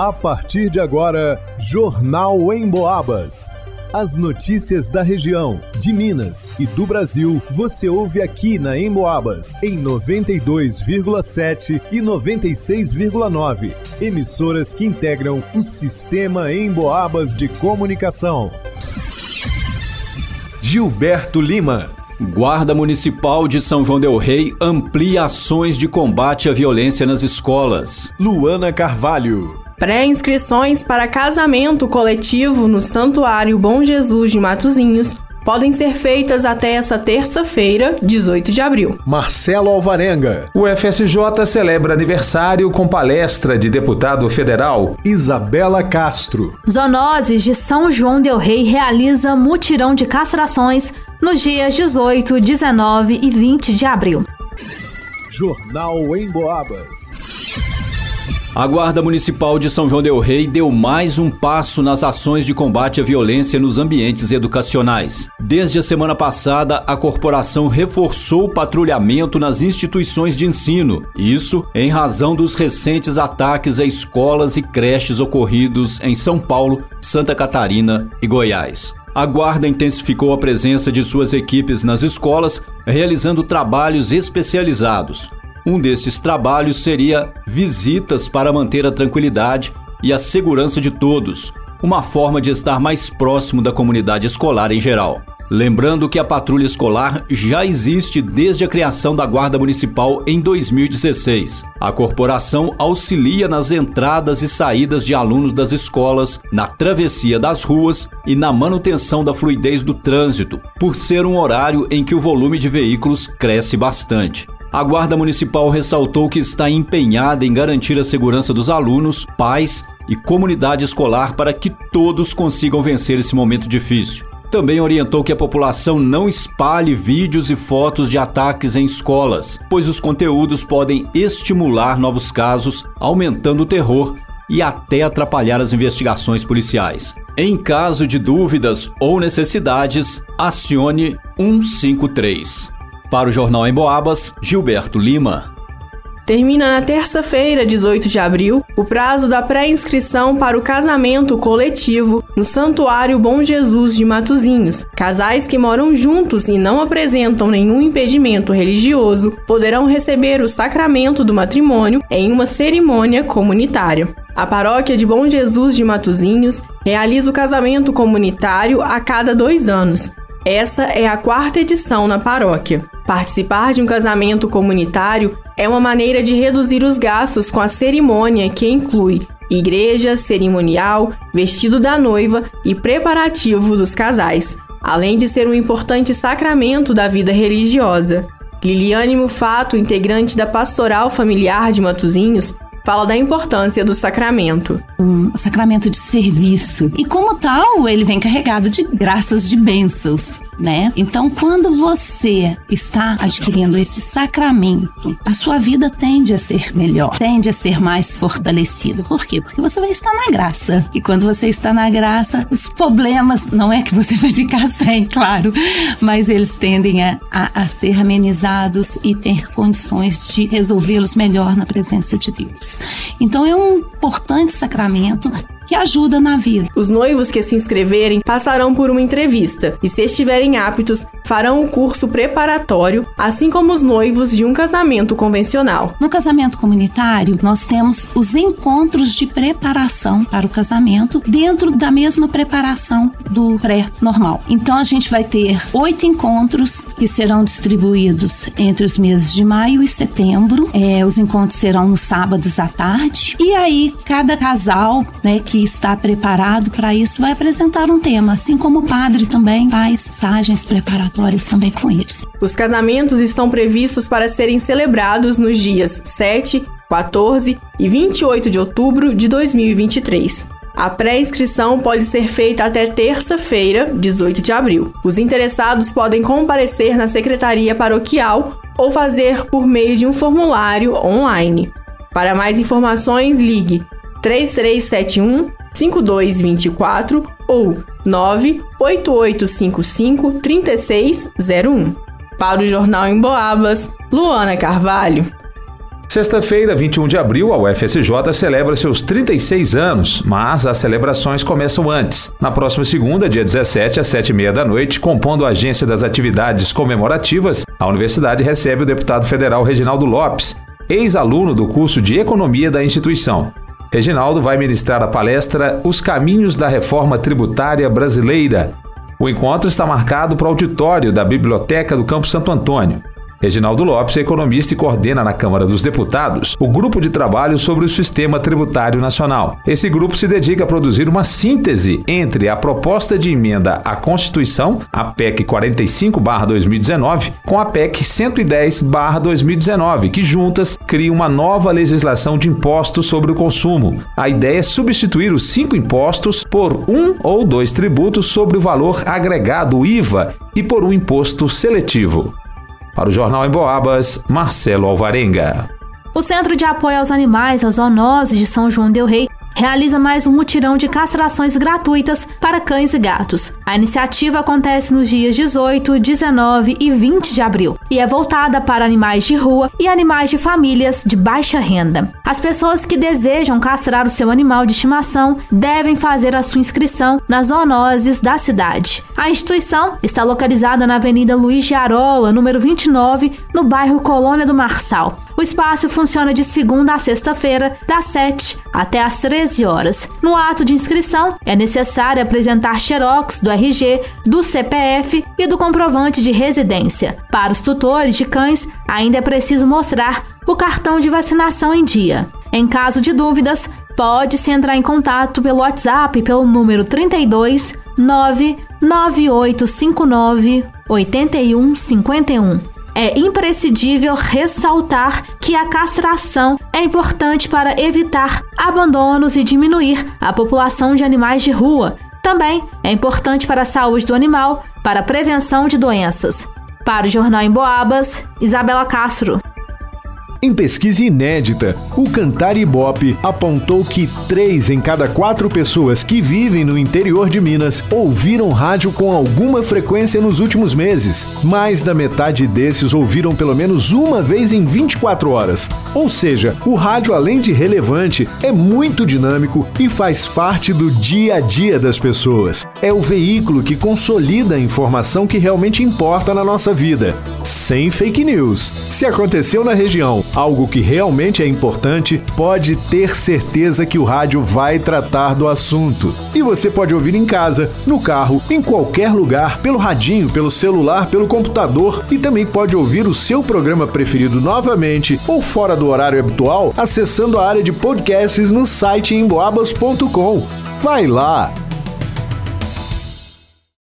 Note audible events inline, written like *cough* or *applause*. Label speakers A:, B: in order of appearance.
A: A partir de agora, Jornal em Boabas. As notícias da região, de Minas e do Brasil, você ouve aqui na Emboabas, em 92,7 e 96,9. Emissoras que integram o sistema Emboabas de comunicação. Gilberto Lima.
B: Guarda Municipal de São João Del Rei amplia ações de combate à violência nas escolas.
A: Luana Carvalho.
C: Pré-inscrições para casamento coletivo no Santuário Bom Jesus de Matozinhos podem ser feitas até essa terça-feira, 18 de abril.
A: Marcelo Alvarenga.
D: O FSJ celebra aniversário com palestra de deputado federal.
A: Isabela Castro.
E: Zonoses de São João Del Rei realiza mutirão de castrações nos dias 18, 19 e 20 de abril.
A: Jornal em Boabas.
B: A Guarda Municipal de São João Del Rei deu mais um passo nas ações de combate à violência nos ambientes educacionais. Desde a semana passada, a corporação reforçou o patrulhamento nas instituições de ensino. Isso em razão dos recentes ataques a escolas e creches ocorridos em São Paulo, Santa Catarina e Goiás. A Guarda intensificou a presença de suas equipes nas escolas, realizando trabalhos especializados. Um desses trabalhos seria visitas para manter a tranquilidade e a segurança de todos, uma forma de estar mais próximo da comunidade escolar em geral. Lembrando que a patrulha escolar já existe desde a criação da Guarda Municipal em 2016. A corporação auxilia nas entradas e saídas de alunos das escolas, na travessia das ruas e na manutenção da fluidez do trânsito, por ser um horário em que o volume de veículos cresce bastante. A Guarda Municipal ressaltou que está empenhada em garantir a segurança dos alunos, pais e comunidade escolar para que todos consigam vencer esse momento difícil. Também orientou que a população não espalhe vídeos e fotos de ataques em escolas, pois os conteúdos podem estimular novos casos, aumentando o terror e até atrapalhar as investigações policiais. Em caso de dúvidas ou necessidades, acione 153. Para o Jornal em Boabas, Gilberto Lima.
C: Termina na terça-feira, 18 de abril, o prazo da pré-inscrição para o casamento coletivo no Santuário Bom Jesus de Matozinhos. Casais que moram juntos e não apresentam nenhum impedimento religioso poderão receber o sacramento do matrimônio em uma cerimônia comunitária. A paróquia de Bom Jesus de Matozinhos realiza o casamento comunitário a cada dois anos. Essa é a quarta edição na paróquia. Participar de um casamento comunitário é uma maneira de reduzir os gastos com a cerimônia que inclui igreja, cerimonial, vestido da noiva e preparativo dos casais, além de ser um importante sacramento da vida religiosa. Liliane Mufato, integrante da Pastoral Familiar de Matozinhos, fala da importância do sacramento.
F: Um sacramento de serviço. E como tal, ele vem carregado de graças, de bênçãos, né? Então, quando você está adquirindo esse sacramento, a sua vida tende a ser melhor, tende a ser mais fortalecida. Por quê? Porque você vai estar na graça. E quando você está na graça, os problemas, não é que você *laughs* vai ficar sem, claro, mas eles tendem a, a, a ser amenizados e ter condições de resolvê-los melhor na presença de Deus. Então é um importante sacramento que ajuda na vida.
C: Os noivos que se inscreverem passarão por uma entrevista e, se estiverem aptos, farão o curso preparatório, assim como os noivos de um casamento convencional.
F: No casamento comunitário, nós temos os encontros de preparação para o casamento dentro da mesma preparação do pré-normal. Então a gente vai ter oito encontros que serão distribuídos entre os meses de maio e setembro. É, os encontros serão nos sábados à tarde. E aí, cada casal né, que está preparado para isso vai apresentar um tema, assim como o padre também faz mensagens preparatórias também com eles.
C: Os casamentos estão previstos para serem celebrados nos dias 7, 14 e 28 de outubro de 2023. A pré-inscrição pode ser feita até terça-feira, 18 de abril. Os interessados podem comparecer na secretaria paroquial ou fazer por meio de um formulário online. Para mais informações, ligue 3371 5224 ou 98855 3601. Para o Jornal em Boabas, Luana Carvalho.
D: Sexta-feira, 21 de abril, a UFSJ celebra seus 36 anos, mas as celebrações começam antes. Na próxima segunda, dia 17, às 7h30 da noite, compondo a agência das atividades comemorativas, a universidade recebe o deputado federal Reginaldo Lopes, ex-aluno do curso de Economia da instituição. Reginaldo vai ministrar a palestra Os Caminhos da Reforma Tributária Brasileira. O encontro está marcado para o auditório da Biblioteca do Campo Santo Antônio. Reginaldo Lopes é economista e coordena na Câmara dos Deputados o grupo de trabalho sobre o sistema tributário nacional. Esse grupo se dedica a produzir uma síntese entre a proposta de emenda à Constituição, a PEC 45/2019, com a PEC 110/2019, que juntas criam uma nova legislação de impostos sobre o consumo. A ideia é substituir os cinco impostos por um ou dois tributos sobre o valor agregado IVA e por um imposto seletivo. Para o Jornal em Boabas, Marcelo Alvarenga.
E: O Centro de Apoio aos Animais, a Zoonoses de São João del Rei, realiza mais um mutirão de castrações gratuitas para cães e gatos. A iniciativa acontece nos dias 18, 19 e 20 de abril e é voltada para animais de rua e animais de famílias de baixa renda. As pessoas que desejam castrar o seu animal de estimação devem fazer a sua inscrição nas zoonoses da cidade. A instituição está localizada na Avenida Luiz de Arola, número 29, no bairro Colônia do Marçal. O espaço funciona de segunda a sexta-feira, das 7 até às 13 horas. No ato de inscrição, é necessário apresentar xerox do RG, do CPF e do comprovante de residência. Para os tutores de cães, ainda é preciso mostrar o cartão de vacinação em dia. Em caso de dúvidas, pode-se entrar em contato pelo WhatsApp pelo número 32 99859 8151. É imprescindível ressaltar que a castração é importante para evitar abandonos e diminuir a população de animais de rua. Também é importante para a saúde do animal, para a prevenção de doenças. Para o Jornal em Boabas, Isabela Castro.
A: Em pesquisa inédita, o Cantar Ibope apontou que três em cada quatro pessoas que vivem no interior de Minas ouviram rádio com alguma frequência nos últimos meses. Mais da metade desses ouviram pelo menos uma vez em 24 horas. Ou seja, o rádio, além de relevante, é muito dinâmico e faz parte do dia a dia das pessoas. É o veículo que consolida a informação que realmente importa na nossa vida. Sem fake news. Se aconteceu na região algo que realmente é importante, pode ter certeza que o rádio vai tratar do assunto. E você pode ouvir em casa, no carro, em qualquer lugar, pelo radinho, pelo celular, pelo computador e também pode ouvir o seu programa preferido novamente ou fora do horário habitual acessando a área de podcasts no site emboabas.com. Vai lá!